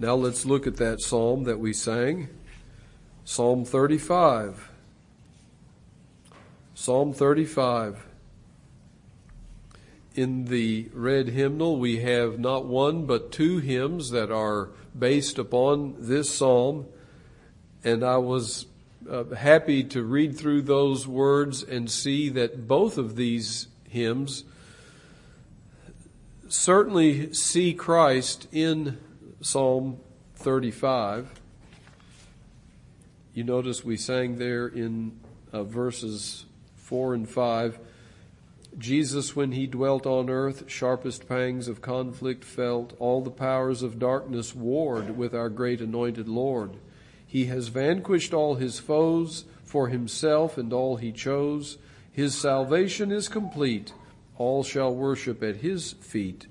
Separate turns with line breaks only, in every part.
Now let's look at that psalm that we sang. Psalm 35. Psalm 35. In the red hymnal, we have not one but two hymns that are based upon this psalm. And I was uh, happy to read through those words and see that both of these hymns certainly see Christ in Psalm 35. You notice we sang there in uh, verses 4 and 5. Jesus, when he dwelt on earth, sharpest pangs of conflict felt, all the powers of darkness warred with our great anointed Lord. He has vanquished all his foes for himself and all he chose. His salvation is complete. All shall worship at his feet.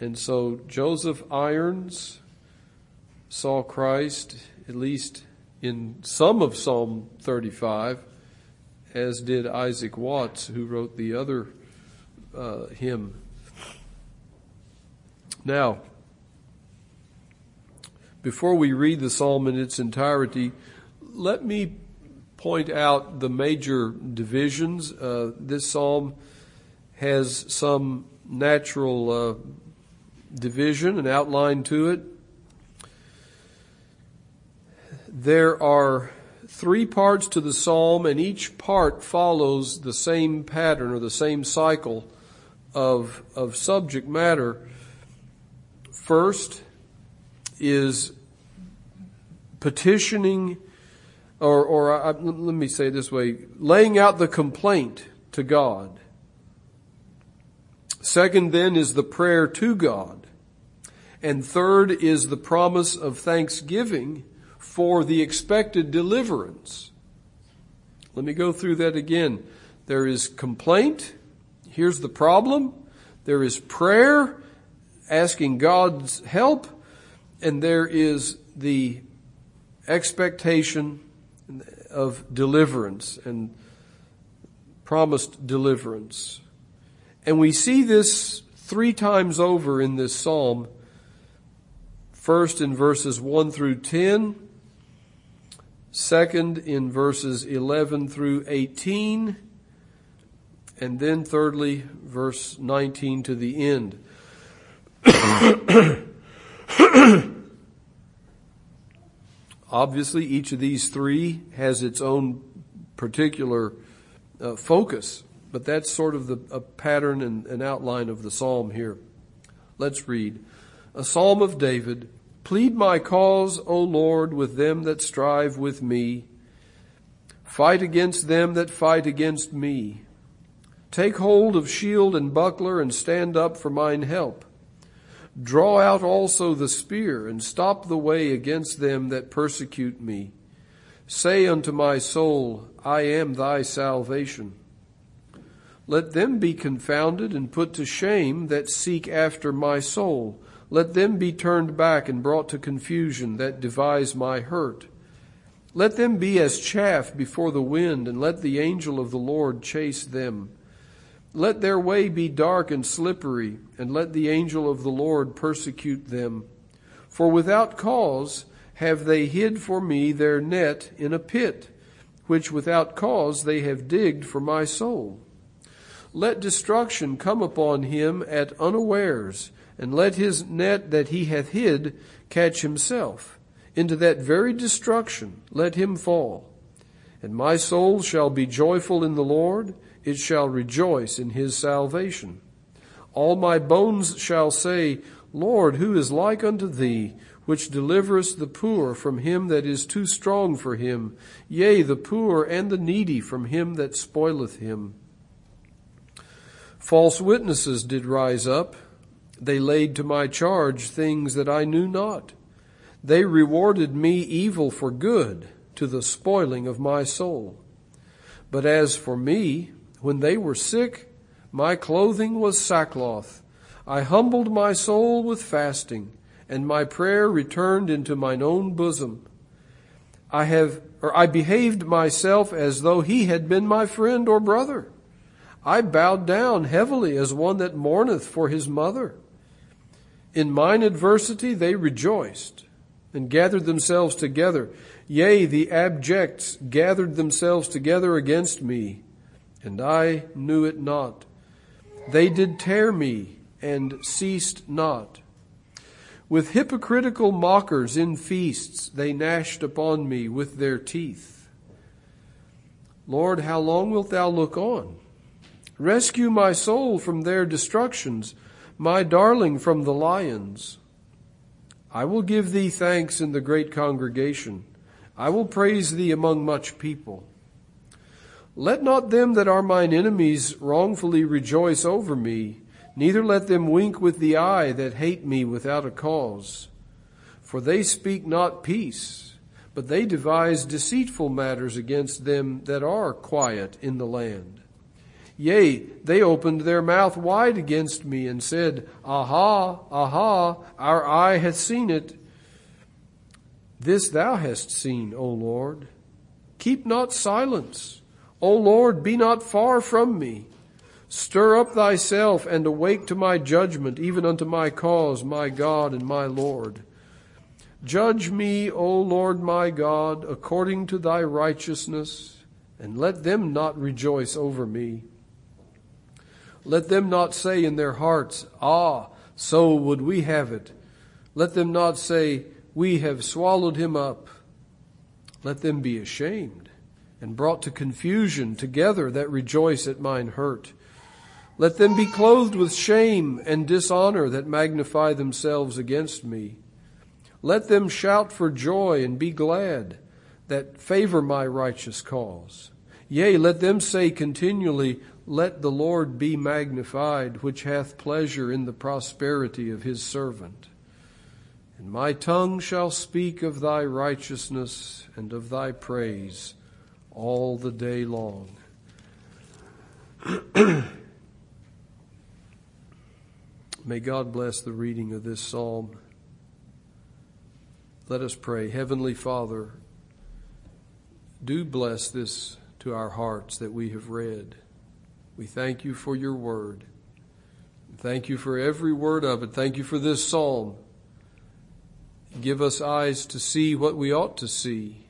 And so Joseph Irons saw Christ, at least in some of Psalm 35, as did Isaac Watts, who wrote the other uh, hymn. Now, before we read the psalm in its entirety, let me point out the major divisions. Uh, this psalm has some natural uh, division, an outline to it. There are three parts to the psalm, and each part follows the same pattern or the same cycle of, of subject matter. First is petitioning, or, or uh, let me say it this way, laying out the complaint to God. Second then is the prayer to God. And third is the promise of thanksgiving for the expected deliverance. Let me go through that again. There is complaint. Here's the problem. There is prayer, asking God's help, and there is the expectation of deliverance and promised deliverance. And we see this three times over in this psalm. First in verses 1 through 10, second in verses 11 through 18, and then thirdly, verse 19 to the end. Obviously, each of these three has its own particular uh, focus. But that's sort of the pattern and an outline of the psalm here. Let's read. A psalm of David. Plead my cause, O Lord, with them that strive with me. Fight against them that fight against me. Take hold of shield and buckler and stand up for mine help. Draw out also the spear and stop the way against them that persecute me. Say unto my soul, I am thy salvation. Let them be confounded and put to shame that seek after my soul. Let them be turned back and brought to confusion that devise my hurt. Let them be as chaff before the wind, and let the angel of the Lord chase them. Let their way be dark and slippery, and let the angel of the Lord persecute them. For without cause have they hid for me their net in a pit, which without cause they have digged for my soul. Let destruction come upon him at unawares, and let his net that he hath hid catch himself. Into that very destruction let him fall. And my soul shall be joyful in the Lord, it shall rejoice in his salvation. All my bones shall say, Lord, who is like unto thee, which deliverest the poor from him that is too strong for him, yea, the poor and the needy from him that spoileth him? False witnesses did rise up. They laid to my charge things that I knew not. They rewarded me evil for good to the spoiling of my soul. But as for me, when they were sick, my clothing was sackcloth. I humbled my soul with fasting, and my prayer returned into mine own bosom. I have, or I behaved myself as though he had been my friend or brother. I bowed down heavily as one that mourneth for his mother. In mine adversity they rejoiced and gathered themselves together. Yea, the abjects gathered themselves together against me, and I knew it not. They did tear me and ceased not. With hypocritical mockers in feasts they gnashed upon me with their teeth. Lord, how long wilt thou look on? Rescue my soul from their destructions my darling from the lions. I will give thee thanks in the great congregation. I will praise thee among much people. Let not them that are mine enemies wrongfully rejoice over me, neither let them wink with the eye that hate me without a cause. For they speak not peace, but they devise deceitful matters against them that are quiet in the land. Yea, they opened their mouth wide against me and said, Aha, aha, our eye hath seen it. This thou hast seen, O Lord. Keep not silence. O Lord, be not far from me. Stir up thyself and awake to my judgment, even unto my cause, my God and my Lord. Judge me, O Lord my God, according to thy righteousness, and let them not rejoice over me. Let them not say in their hearts, Ah, so would we have it. Let them not say, We have swallowed him up. Let them be ashamed and brought to confusion together that rejoice at mine hurt. Let them be clothed with shame and dishonor that magnify themselves against me. Let them shout for joy and be glad that favor my righteous cause. Yea, let them say continually, let the Lord be magnified, which hath pleasure in the prosperity of his servant. And my tongue shall speak of thy righteousness and of thy praise all the day long. May God bless the reading of this psalm. Let us pray. Heavenly Father, do bless this to our hearts that we have read. We thank you for your word. Thank you for every word of it. Thank you for this psalm. Give us eyes to see what we ought to see.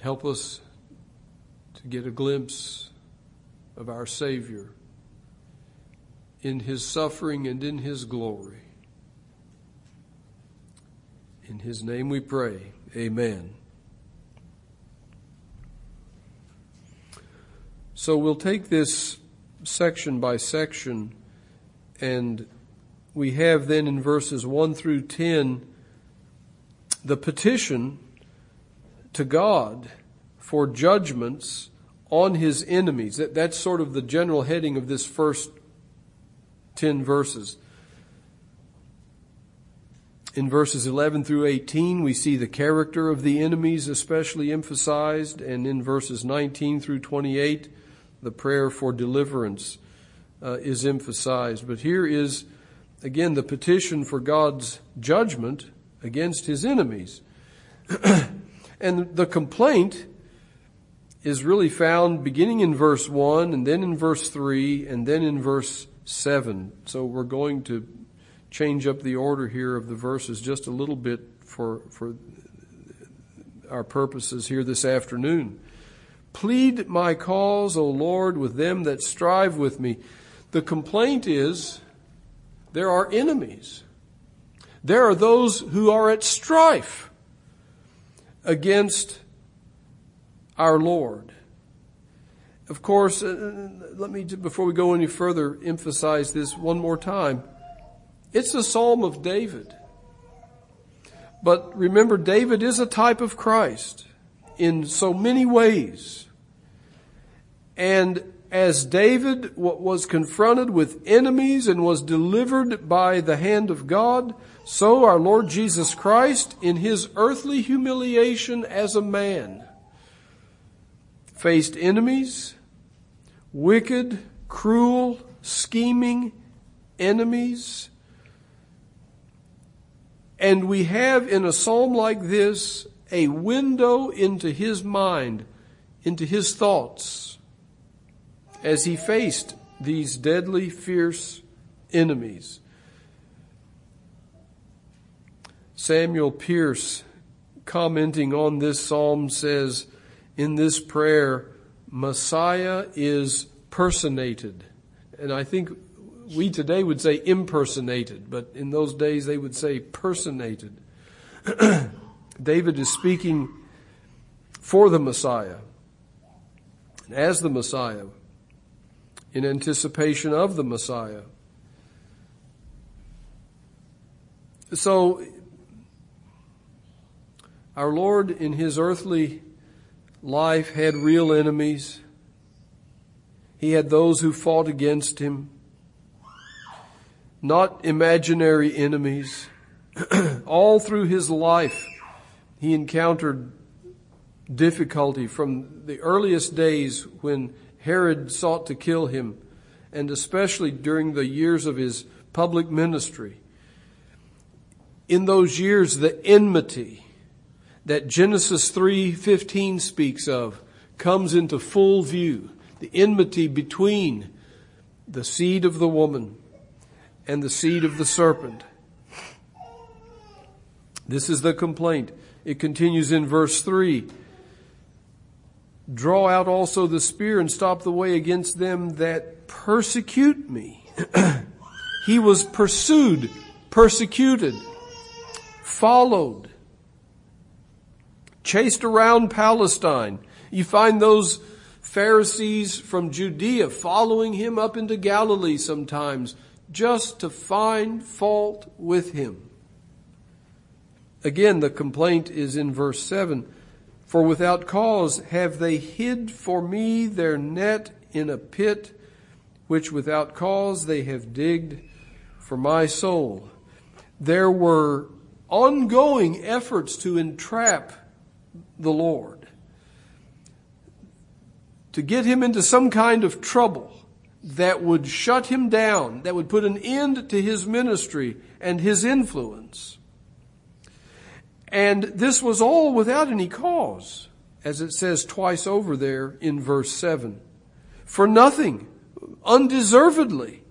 Help us to get a glimpse of our Savior in His suffering and in His glory. In His name we pray. Amen. So we'll take this section by section, and we have then in verses 1 through 10 the petition to God for judgments on his enemies. That, that's sort of the general heading of this first 10 verses. In verses 11 through 18, we see the character of the enemies especially emphasized, and in verses 19 through 28, the prayer for deliverance uh, is emphasized. But here is, again, the petition for God's judgment against his enemies. and the complaint is really found beginning in verse 1 and then in verse 3 and then in verse 7. So we're going to change up the order here of the verses just a little bit for, for our purposes here this afternoon. Plead my cause, O Lord, with them that strive with me. The complaint is there are enemies. There are those who are at strife against our Lord. Of course, uh, let me, before we go any further, emphasize this one more time. It's a psalm of David. But remember, David is a type of Christ in so many ways. And as David was confronted with enemies and was delivered by the hand of God, so our Lord Jesus Christ, in his earthly humiliation as a man, faced enemies, wicked, cruel, scheming enemies. And we have in a psalm like this a window into his mind, into his thoughts as he faced these deadly, fierce enemies. Samuel Pierce, commenting on this psalm, says in this prayer, Messiah is personated. And I think we today would say impersonated, but in those days they would say personated. David is speaking for the Messiah, as the Messiah, in anticipation of the Messiah. So, our Lord in his earthly life had real enemies. He had those who fought against him, not imaginary enemies. All through his life, he encountered difficulty from the earliest days when Herod sought to kill him, and especially during the years of his public ministry. In those years, the enmity that Genesis 3:15 speaks of comes into full view. The enmity between the seed of the woman and the seed of the serpent. This is the complaint. It continues in verse 3. Draw out also the spear and stop the way against them that persecute me. he was pursued, persecuted, followed chased around Palestine. You find those Pharisees from Judea following him up into Galilee sometimes just to find fault with him. Again, the complaint is in verse 7. For without cause have they hid for me their net in a pit, which without cause they have digged for my soul. There were ongoing efforts to entrap the Lord. To get him into some kind of trouble that would shut him down, that would put an end to his ministry and his influence. And this was all without any cause, as it says twice over there in verse 7. For nothing, undeservedly.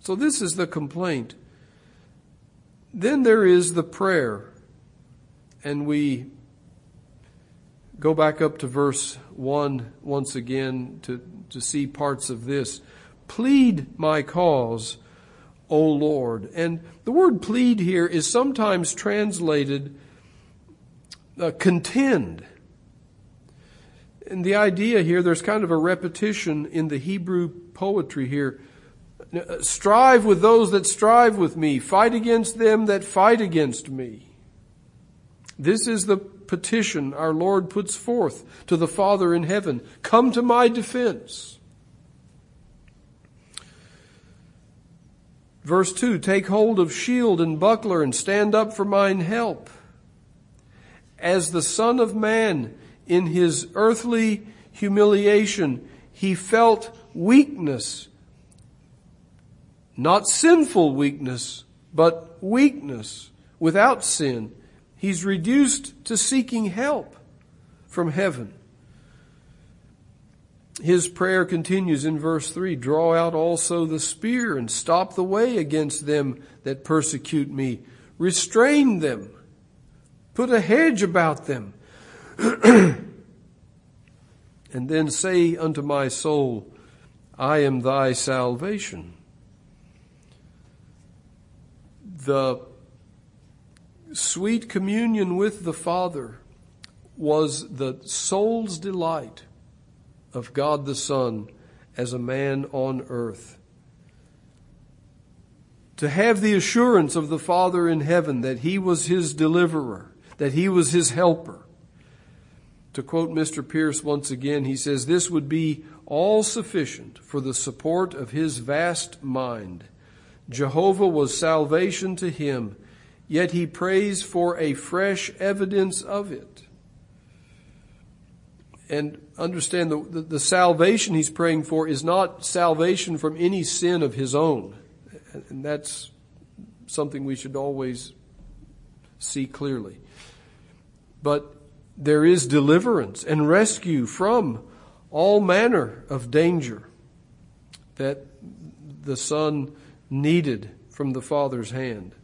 So this is the complaint. Then there is the prayer and we go back up to verse 1 once again to, to see parts of this. Plead my cause, O Lord. And the word plead here is sometimes translated uh, contend. And the idea here, there's kind of a repetition in the Hebrew poetry here. Strive with those that strive with me. Fight against them that fight against me. This is the petition our Lord puts forth to the Father in heaven. Come to my defense. Verse 2, take hold of shield and buckler and stand up for mine help. As the Son of Man in his earthly humiliation, he felt weakness. Not sinful weakness, but weakness without sin. He's reduced to seeking help from heaven. His prayer continues in verse 3 Draw out also the spear and stop the way against them that persecute me. Restrain them. Put a hedge about them. and then say unto my soul, I am thy salvation. The sweet communion with the Father was the soul's delight of God the Son as a man on earth. To have the assurance of the Father in heaven that He was His deliverer, that He was His helper. To quote Mr. Pierce once again, he says, This would be all sufficient for the support of His vast mind. Jehovah was salvation to him yet he prays for a fresh evidence of it. And understand the, the, the, salvation he's praying for is not salvation from any sin of his own. And that's something we should always see clearly. But there is deliverance and rescue from all manner of danger that the Son needed from the Father's hand.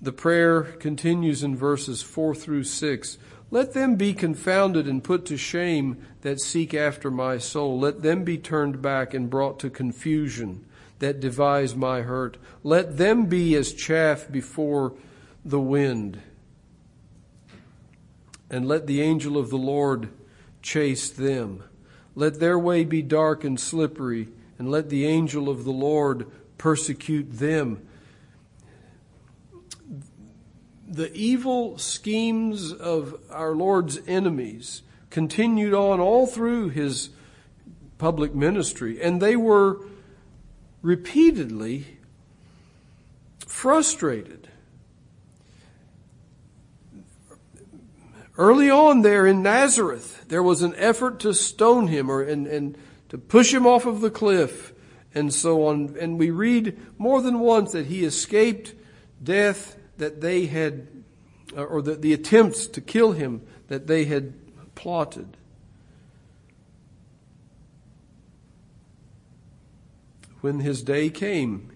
The prayer continues in verses 4 through 6. Let them be confounded and put to shame that seek after my soul. Let them be turned back and brought to confusion that devise my hurt. Let them be as chaff before the wind. And let the angel of the Lord chase them. Let their way be dark and slippery, and let the angel of the Lord persecute them. The evil schemes of our Lord's enemies continued on all through his public ministry, and they were repeatedly frustrated. Early on there in Nazareth, there was an effort to stone him or, and, and to push him off of the cliff and so on. And we read more than once that he escaped death that they had, uh, or the, the attempts to kill him that they had plotted. When his day came,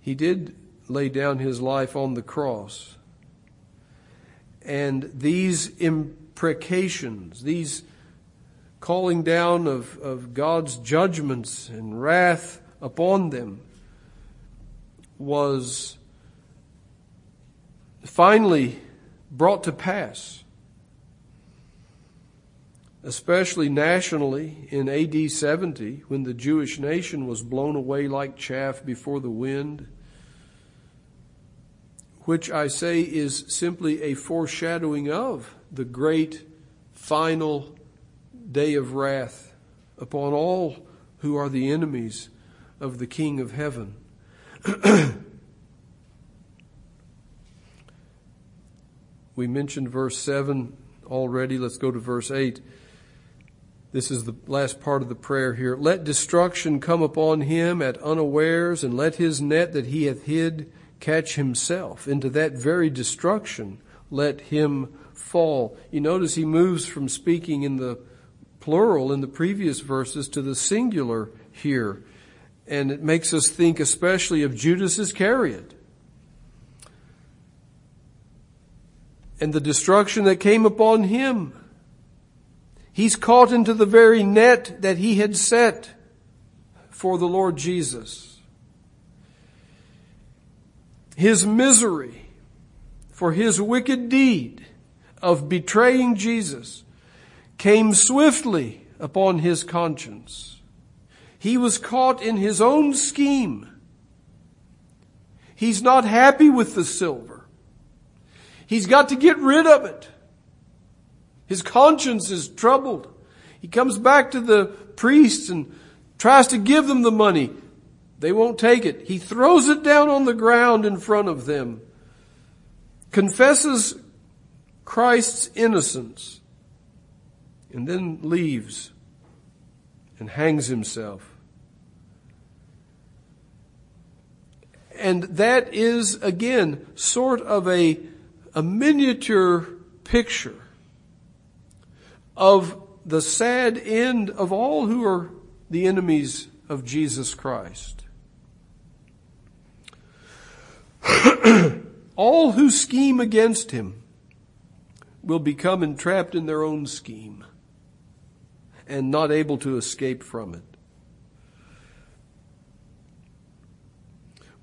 he did lay down his life on the cross. And these imprecations, these calling down of, of God's judgments and wrath upon them was finally brought to pass, especially nationally in AD 70 when the Jewish nation was blown away like chaff before the wind which I say is simply a foreshadowing of the great final day of wrath upon all who are the enemies of the King of heaven. we mentioned verse 7 already. Let's go to verse 8. This is the last part of the prayer here. Let destruction come upon him at unawares, and let his net that he hath hid catch himself. Into that very destruction, let him fall. You notice he moves from speaking in the plural in the previous verses to the singular here. And it makes us think especially of Judas Iscariot. And the destruction that came upon him. He's caught into the very net that he had set for the Lord Jesus his misery for his wicked deed of betraying Jesus came swiftly upon his conscience. He was caught in his own scheme. He's not happy with the silver. He's got to get rid of it. His conscience is troubled. He comes back to the priests and tries to give them the money. They won't take it. He throws it down on the ground in front of them, confesses Christ's innocence, and then leaves and hangs himself. And that is, again, sort of a, a miniature picture of the sad end of all who are the enemies of Jesus Christ. All who scheme against him will become entrapped in their own scheme and not able to escape from it.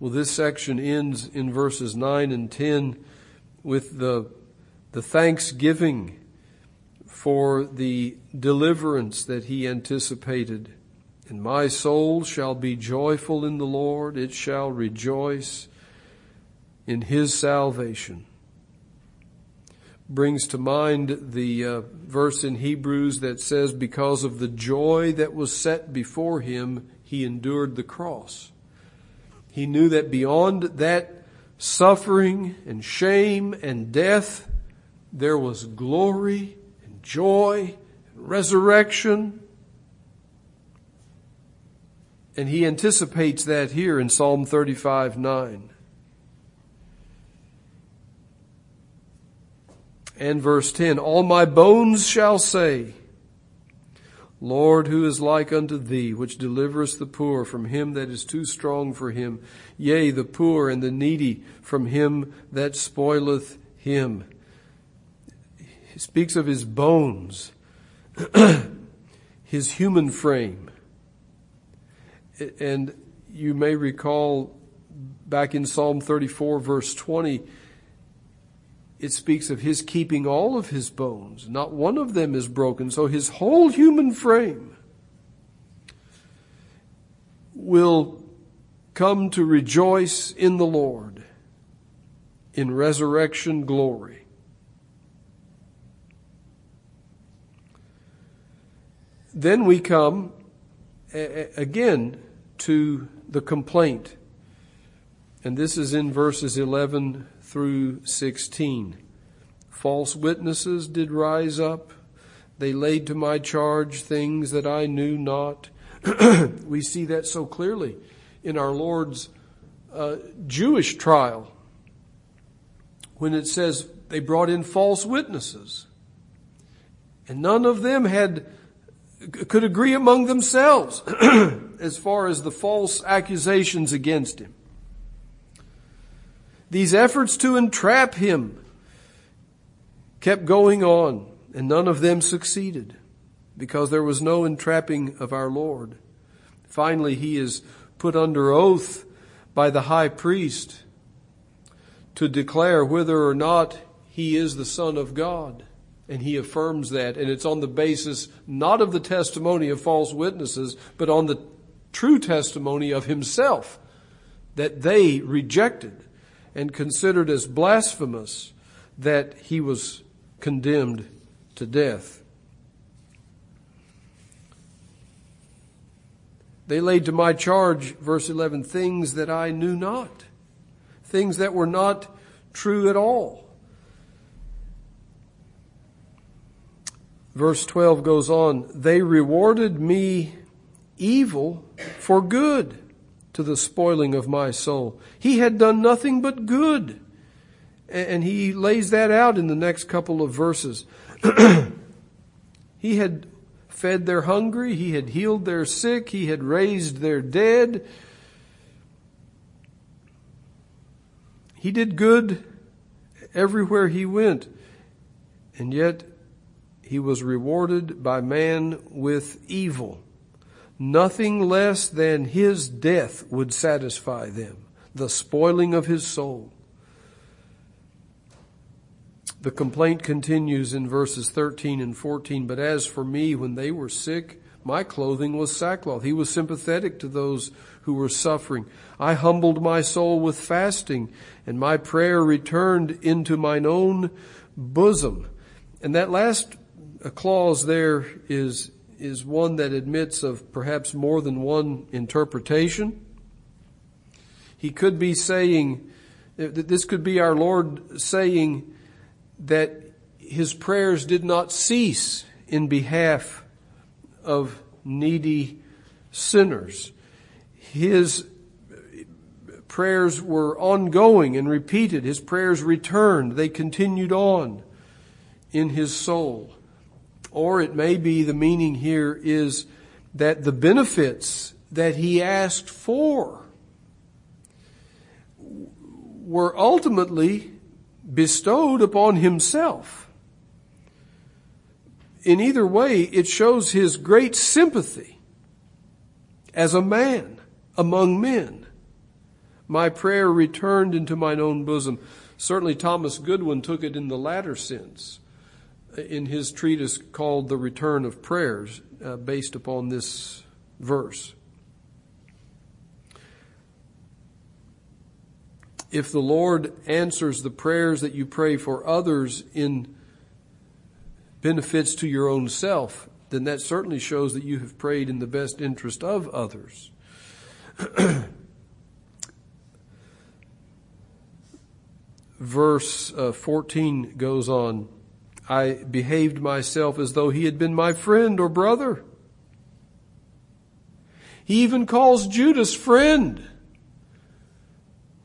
Well, this section ends in verses 9 and 10 with the, the thanksgiving for the deliverance that he anticipated. And my soul shall be joyful in the Lord, it shall rejoice in his salvation. Brings to mind the uh, verse in Hebrews that says, because of the joy that was set before him, he endured the cross. He knew that beyond that suffering and shame and death, there was glory and joy and resurrection. And he anticipates that here in Psalm 35 9. and verse 10, all my bones shall say, Lord, who is like unto thee, which deliverest the poor from him that is too strong for him, yea, the poor and the needy from him that spoileth him. He speaks of his bones, his human frame. And you may recall back in Psalm 34 verse 20, it speaks of his keeping all of his bones. Not one of them is broken. So his whole human frame will come to rejoice in the Lord in resurrection glory. Then we come again to the complaint. And this is in verses 11 through 16. False witnesses did rise up. They laid to my charge things that I knew not. we see that so clearly in our Lord's uh, Jewish trial when it says they brought in false witnesses. And none of them had, could agree among themselves as far as the false accusations against him. These efforts to entrap him kept going on, and none of them succeeded because there was no entrapping of our Lord. Finally, he is put under oath by the high priest to declare whether or not he is the Son of God. And he affirms that. And it's on the basis not of the testimony of false witnesses, but on the true testimony of himself that they rejected and considered as blasphemous that he was condemned to death. They laid to my charge, verse 11, things that I knew not, things that were not true at all. Verse 12 goes on, they rewarded me evil for good to the spoiling of my soul. He had done nothing but good. And he lays that out in the next couple of verses. he had fed their hungry, he had healed their sick, he had raised their dead. He did good everywhere he went, and yet he was rewarded by man with evil. Nothing less than his death would satisfy them, the spoiling of his soul. The complaint continues in verses 13 and 14, but as for me, when they were sick, my clothing was sackcloth. He was sympathetic to those who were suffering. I humbled my soul with fasting, and my prayer returned into mine own bosom. And that last clause there is is one that admits of perhaps more than one interpretation. He could be saying, eh, that this could be our Lord saying that his prayers did not cease in behalf of needy sinners. His eh, prayers were ongoing and repeated. His prayers returned. They continued on in his soul. Or it may be the meaning here is that the benefits that he asked for were ultimately bestowed upon himself. In either way, it shows his great sympathy as a man among men. My prayer returned into mine own bosom. Certainly Thomas Goodwin took it in the latter sense in his treatise called The Return of Prayers, uh, based upon this verse. If the Lord answers the prayers that you pray for others in benefits to your own self, then that certainly shows that you have prayed in the best interest of others. Verse uh, 14 goes on. I behaved myself as though he had been my friend or brother. He even calls Judas friend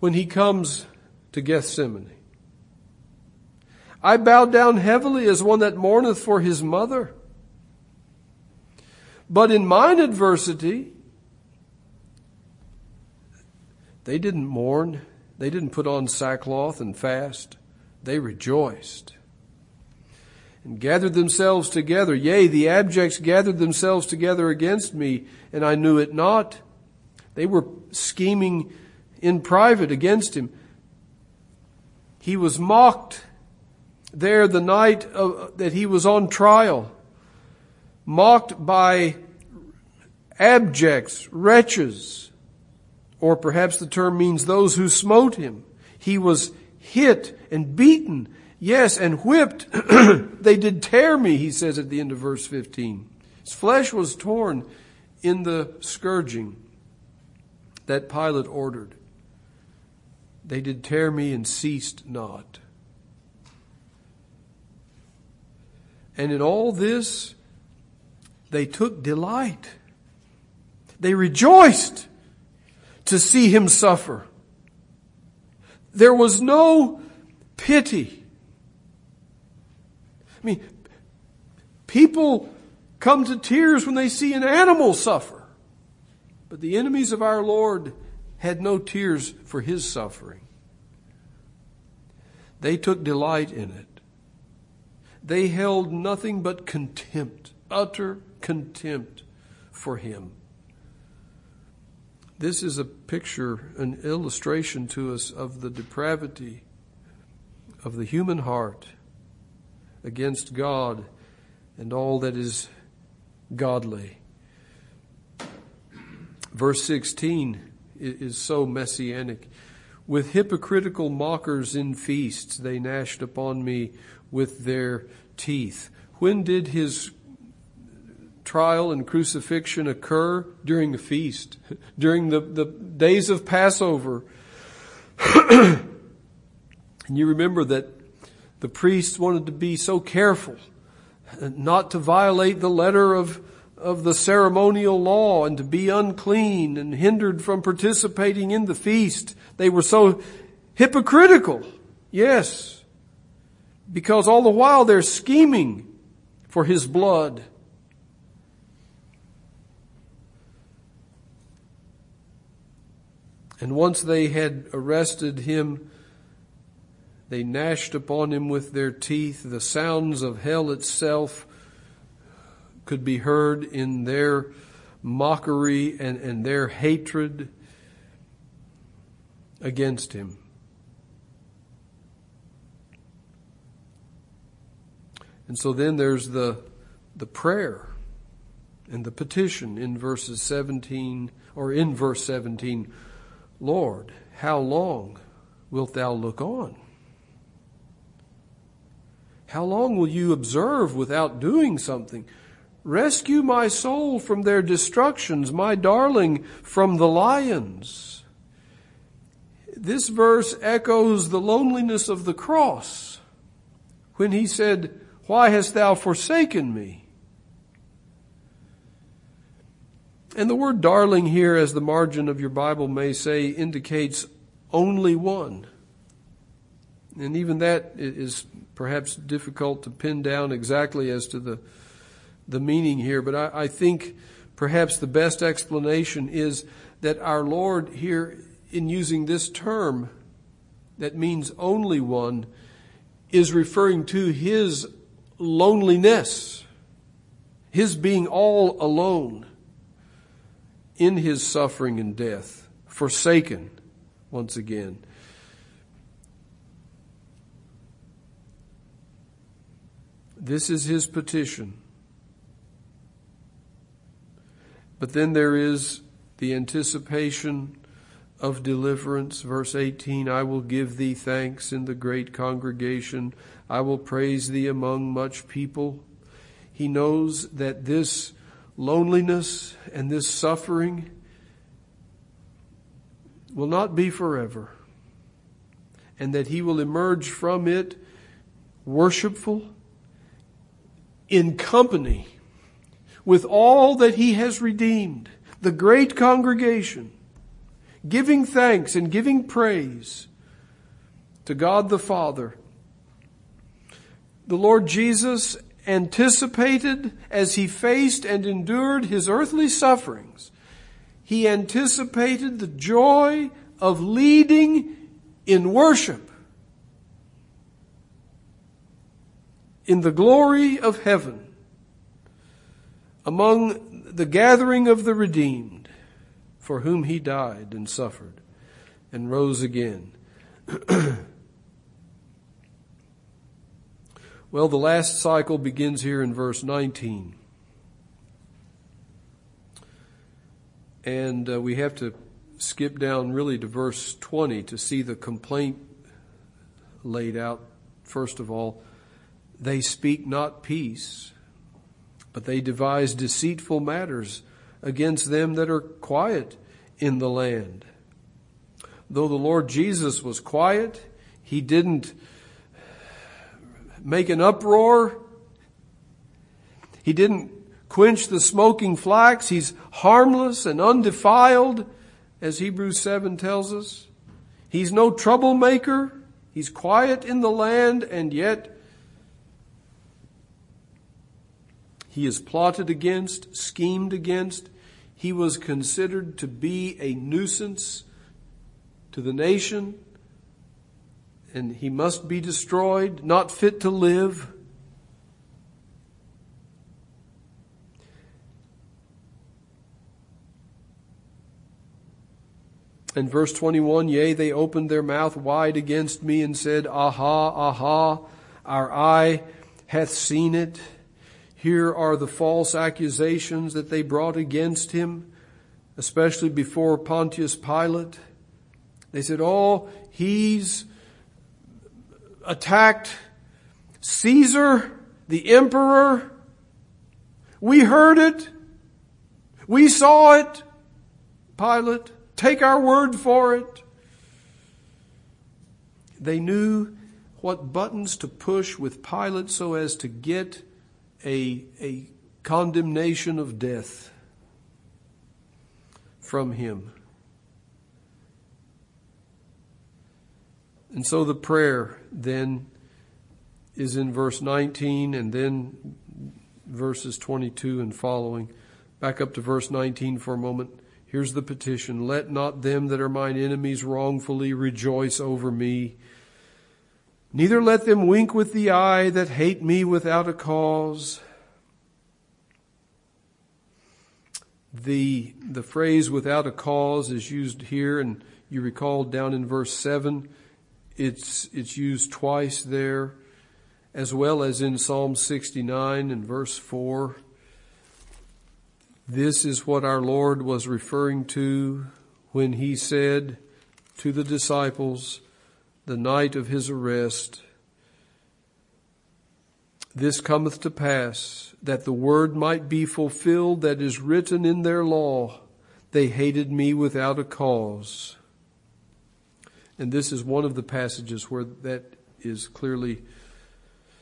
when he comes to Gethsemane. I bowed down heavily as one that mourneth for his mother. But in mine adversity, they didn't mourn. They didn't put on sackcloth and fast. They rejoiced and gathered themselves together. Yea, the abjects gathered themselves together against me, and I knew it not. They were scheming in private against him. He was mocked there the night of, that he was on trial, mocked by abjects, wretches, or perhaps the term means those who smote him. He was hit and beaten, yes, and whipped. they did tear me, he says at the end of verse 15. His flesh was torn in the scourging that Pilate ordered. They did tear me and ceased not. And in all this, they took delight. They rejoiced to see him suffer. There was no pity. I mean, people come to tears when they see an animal suffer. But the enemies of our Lord had no tears for his suffering. They took delight in it. They held nothing but contempt, utter contempt for him. This is a picture, an illustration to us of the depravity of the human heart against God and all that is godly. Verse 16 is so messianic. With hypocritical mockers in feasts, they gnashed upon me with their teeth. When did his trial and crucifixion occur? During a feast, during the, the days of Passover. and you remember that the priests wanted to be so careful not to violate the letter of of the ceremonial law and to be unclean and hindered from participating in the feast. They were so hypocritical. Yes. Because all the while they're scheming for his blood. And once they had arrested him, they gnashed upon him with their teeth. The sounds of hell itself could be heard in their mockery and, and their hatred against him. And so then there's the, the prayer and the petition in verses 17 or in verse 17. Lord, how long wilt thou look on? How long will you observe without doing something? Rescue my soul from their destructions, my darling from the lions. This verse echoes the loneliness of the cross when he said, Why hast thou forsaken me? And the word darling here, as the margin of your Bible may say, indicates only one. And even that is perhaps difficult to pin down exactly as to the the meaning here, but I, I think perhaps the best explanation is that our Lord here, in using this term that means only one, is referring to his loneliness, his being all alone in his suffering and death, forsaken once again. This is his petition. But then there is the anticipation of deliverance. Verse 18, I will give thee thanks in the great congregation. I will praise thee among much people. He knows that this loneliness and this suffering will not be forever and that he will emerge from it worshipful in company with all that he has redeemed, the great congregation, giving thanks and giving praise to God the Father. The Lord Jesus anticipated as he faced and endured his earthly sufferings, he anticipated the joy of leading in worship in the glory of heaven among the gathering of the redeemed for whom he died and suffered and rose again. well, the last cycle begins here in verse 19. And uh, we have to skip down really to verse 20 to see the complaint laid out. First of all, they speak not peace, but they devise deceitful matters against them that are quiet in the land. Though the Lord Jesus was quiet, he didn't make an uproar. He didn't quench the smoking flax. He's harmless and undefiled, as Hebrews 7 tells us. He's no troublemaker. He's quiet in the land, and yet he is plotted against, schemed against. He was considered to be a nuisance to the nation, and he must be destroyed, not fit to live. In verse 21, yea, they opened their mouth wide against me and said, Aha, aha, our eye hath seen it. Here are the false accusations that they brought against him, especially before Pontius Pilate. They said, Oh, he's attacked Caesar, the emperor. We heard it. We saw it. Pilate. Take our word for it. They knew what buttons to push with Pilate so as to get a, a condemnation of death from him. And so the prayer then is in verse 19 and then verses 22 and following. Back up to verse 19 for a moment. Here's the petition. Let not them that are mine enemies wrongfully rejoice over me. Neither let them wink with the eye that hate me without a cause. The, the phrase without a cause is used here and you recall down in verse 7, it's, it's used twice there as well as in Psalm 69 and verse 4. This is what our Lord was referring to when he said to the disciples the night of his arrest, This cometh to pass that the word might be fulfilled that is written in their law. They hated me without a cause. And this is one of the passages where that is clearly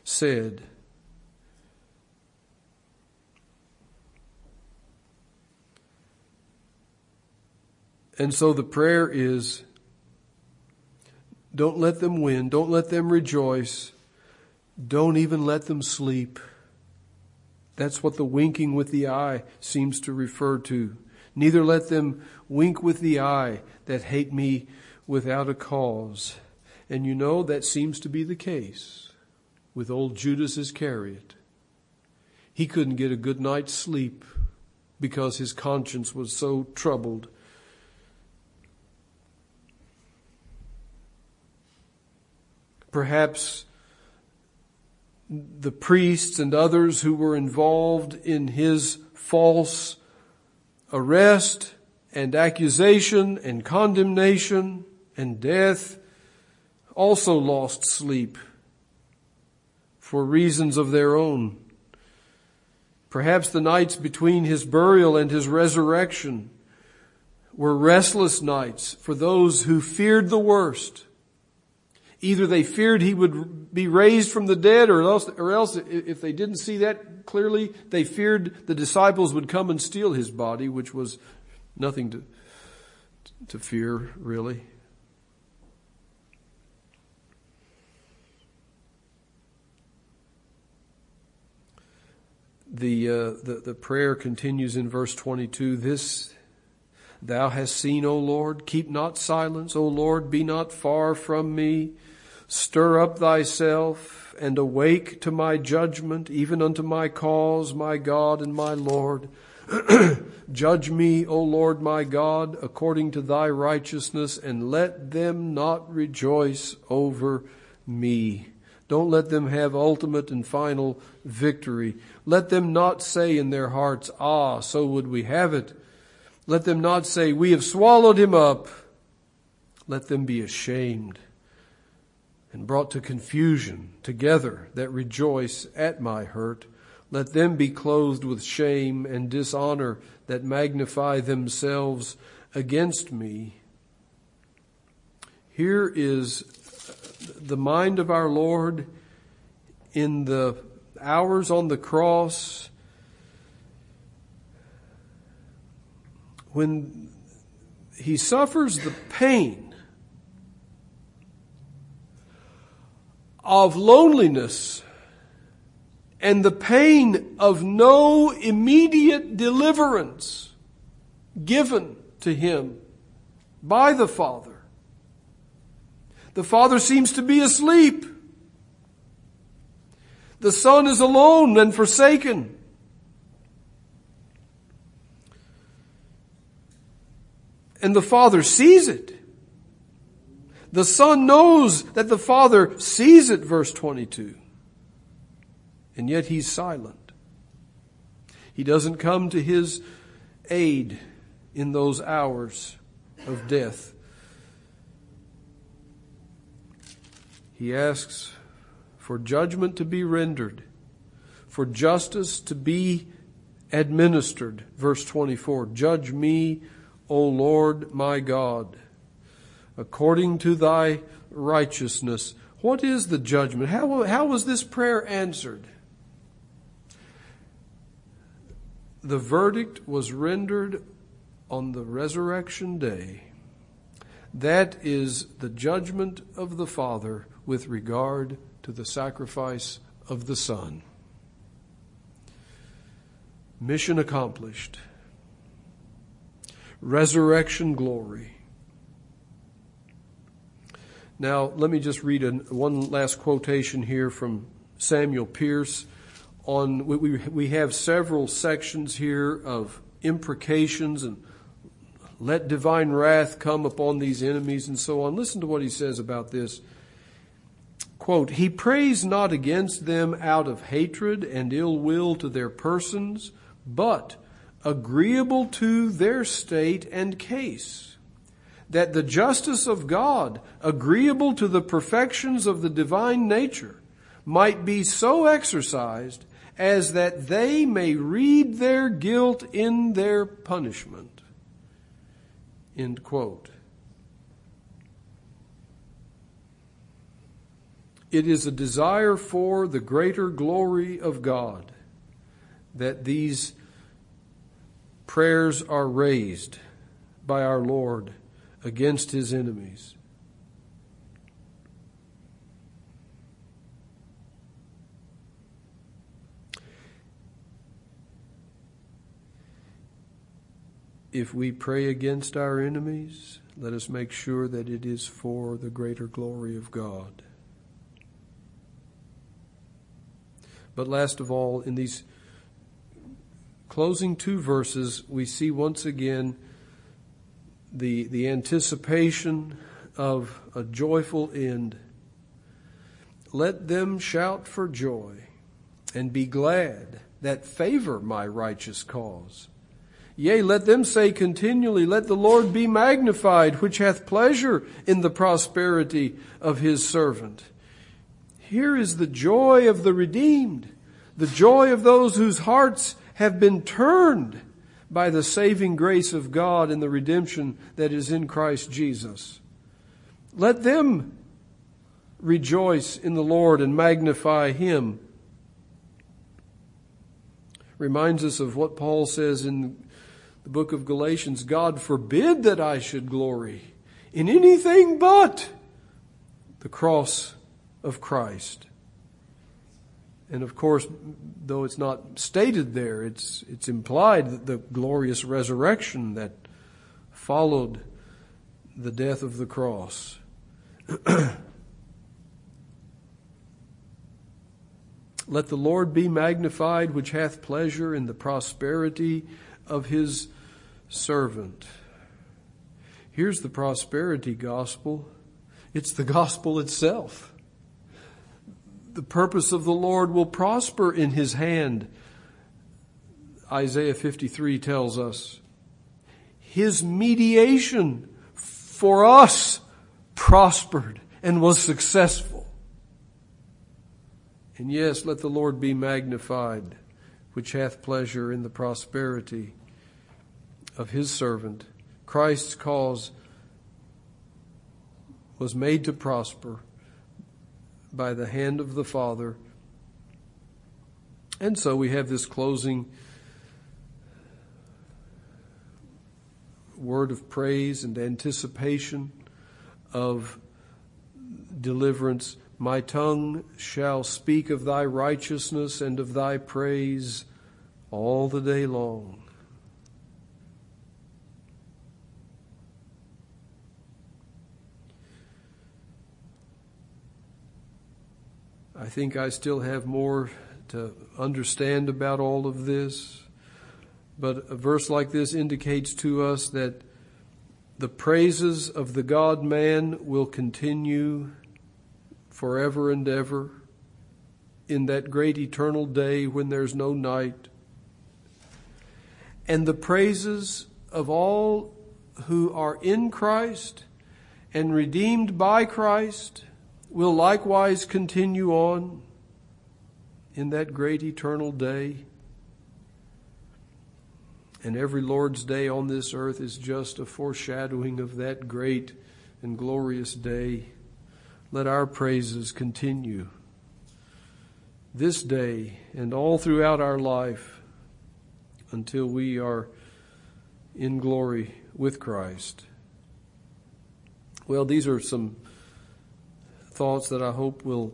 said. And so the prayer is, don't let them win. Don't let them rejoice. Don't even let them sleep. That's what the winking with the eye seems to refer to. Neither let them wink with the eye that hate me without a cause. And you know that seems to be the case with old Judas Iscariot. He couldn't get a good night's sleep because his conscience was so troubled Perhaps the priests and others who were involved in his false arrest and accusation and condemnation and death also lost sleep for reasons of their own. Perhaps the nights between his burial and his resurrection were restless nights for those who feared the worst Either they feared he would be raised from the dead or else, or else if they didn't see that clearly, they feared the disciples would come and steal his body, which was nothing to, to fear really. the, uh, the, the prayer continues in verse 22. This thou hast seen, O Lord. Keep not silence, O Lord. Be not far from me. Stir up thyself and awake to my judgment, even unto my cause, my God and my Lord. Judge me, O Lord my God, according to thy righteousness, and let them not rejoice over me. Don't let them have ultimate and final victory. Let them not say in their hearts, ah, so would we have it. Let them not say, we have swallowed him up. Let them be ashamed and brought to confusion together that rejoice at my hurt. Let them be clothed with shame and dishonor that magnify themselves against me. Here is the mind of our Lord in the hours on the cross when he suffers the pain of loneliness and the pain of no immediate deliverance given to him by the Father. The Father seems to be asleep. The Son is alone and forsaken. And the Father sees it. The Son knows that the Father sees it, verse 22. And yet he's silent. He doesn't come to his aid in those hours of death. He asks for judgment to be rendered, for justice to be administered. Verse 24, Judge me, O Lord my God, according to thy righteousness. What is the judgment? How, how was this prayer answered? The verdict was rendered on the resurrection day. That is the judgment of the Father with regard to the sacrifice of the Son. Mission accomplished. Resurrection glory. Now, let me just read one last quotation here from Samuel Pierce. On we, we, we have several sections here of imprecations and let divine wrath come upon these enemies and so on. Listen to what he says about this. Quote, He prays not against them out of hatred and ill will to their persons, but agreeable to their state and case, that the justice of God, agreeable to the perfections of the divine nature, might be so exercised as that they may read their guilt in their punishment. End quote. It is a desire for the greater glory of God that these prayers are raised by our Lord against his enemies. If we pray against our enemies, let us make sure that it is for the greater glory of God. But last of all, in these closing two verses, we see once again the, the anticipation of a joyful end. Let them shout for joy and be glad that favor my righteous cause. Yea, let them say continually, let the Lord be magnified, which hath pleasure in the prosperity of his servant. Here is the joy of the redeemed, the joy of those whose hearts have been turned by the saving grace of God and the redemption that is in Christ Jesus. Let them rejoice in the Lord and magnify Him. Reminds us of what Paul says in the book of Galatians God forbid that I should glory in anything but the cross of Christ. And of course, though it's not stated there, it's, it's implied that the glorious resurrection that followed the death of the cross. Let the Lord be magnified, which hath pleasure in the prosperity of his servant. Here's the prosperity gospel. It's the gospel itself. The purpose of the Lord will prosper in his hand. Isaiah 53 tells us. His mediation for us prospered and was successful. And yes, let the Lord be magnified, which hath pleasure in the prosperity of his servant. Christ's cause was made to prosper by the hand of the Father. And so we have this closing word of praise and anticipation of deliverance. My tongue shall speak of thy righteousness and of thy praise all the day long. I think I still have more to understand about all of this, but a verse like this indicates to us that the praises of the God man will continue forever and ever in that great eternal day when there's no night. And the praises of all who are in Christ and redeemed by Christ will likewise continue on in that great eternal day. And every Lord's day on this earth is just a foreshadowing of that great and glorious day. Let our praises continue this day and all throughout our life until we are in glory with Christ. Well, these are some thoughts that I hope will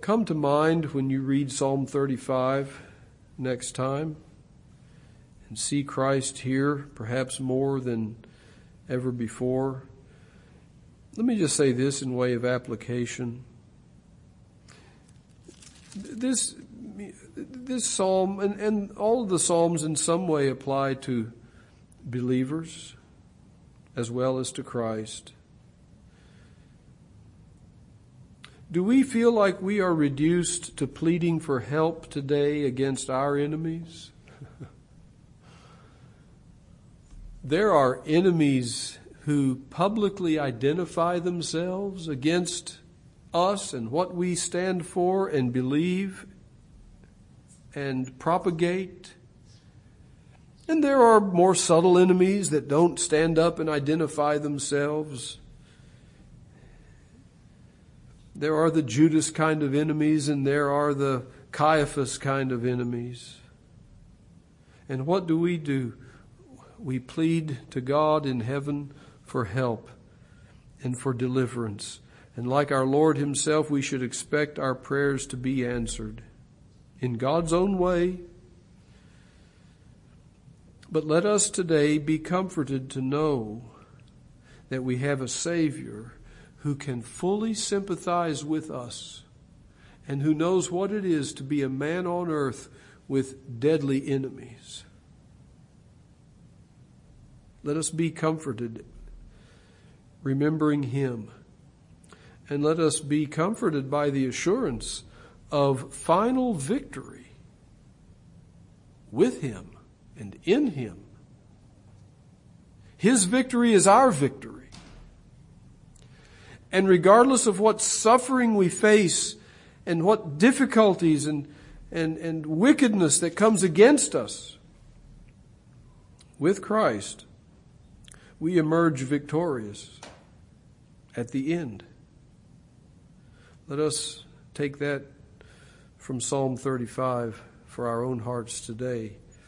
come to mind when you read Psalm 35 next time and see Christ here, perhaps more than ever before. Let me just say this in way of application. This, this psalm and, and all of the psalms in some way apply to believers as well as to Christ. Do we feel like we are reduced to pleading for help today against our enemies? there are enemies who publicly identify themselves against us and what we stand for and believe and propagate. And there are more subtle enemies that don't stand up and identify themselves. There are the Judas kind of enemies and there are the Caiaphas kind of enemies. And what do we do? We plead to God in heaven for help and for deliverance. And like our Lord Himself, we should expect our prayers to be answered in God's own way. But let us today be comforted to know that we have a Savior who can fully sympathize with us and who knows what it is to be a man on earth with deadly enemies. Let us be comforted, remembering Him. And let us be comforted by the assurance of final victory with Him and in Him. His victory is our victory. And regardless of what suffering we face and what difficulties and, and, and wickedness that comes against us, with Christ, we emerge victorious at the end. Let us take that from Psalm 35 for our own hearts today.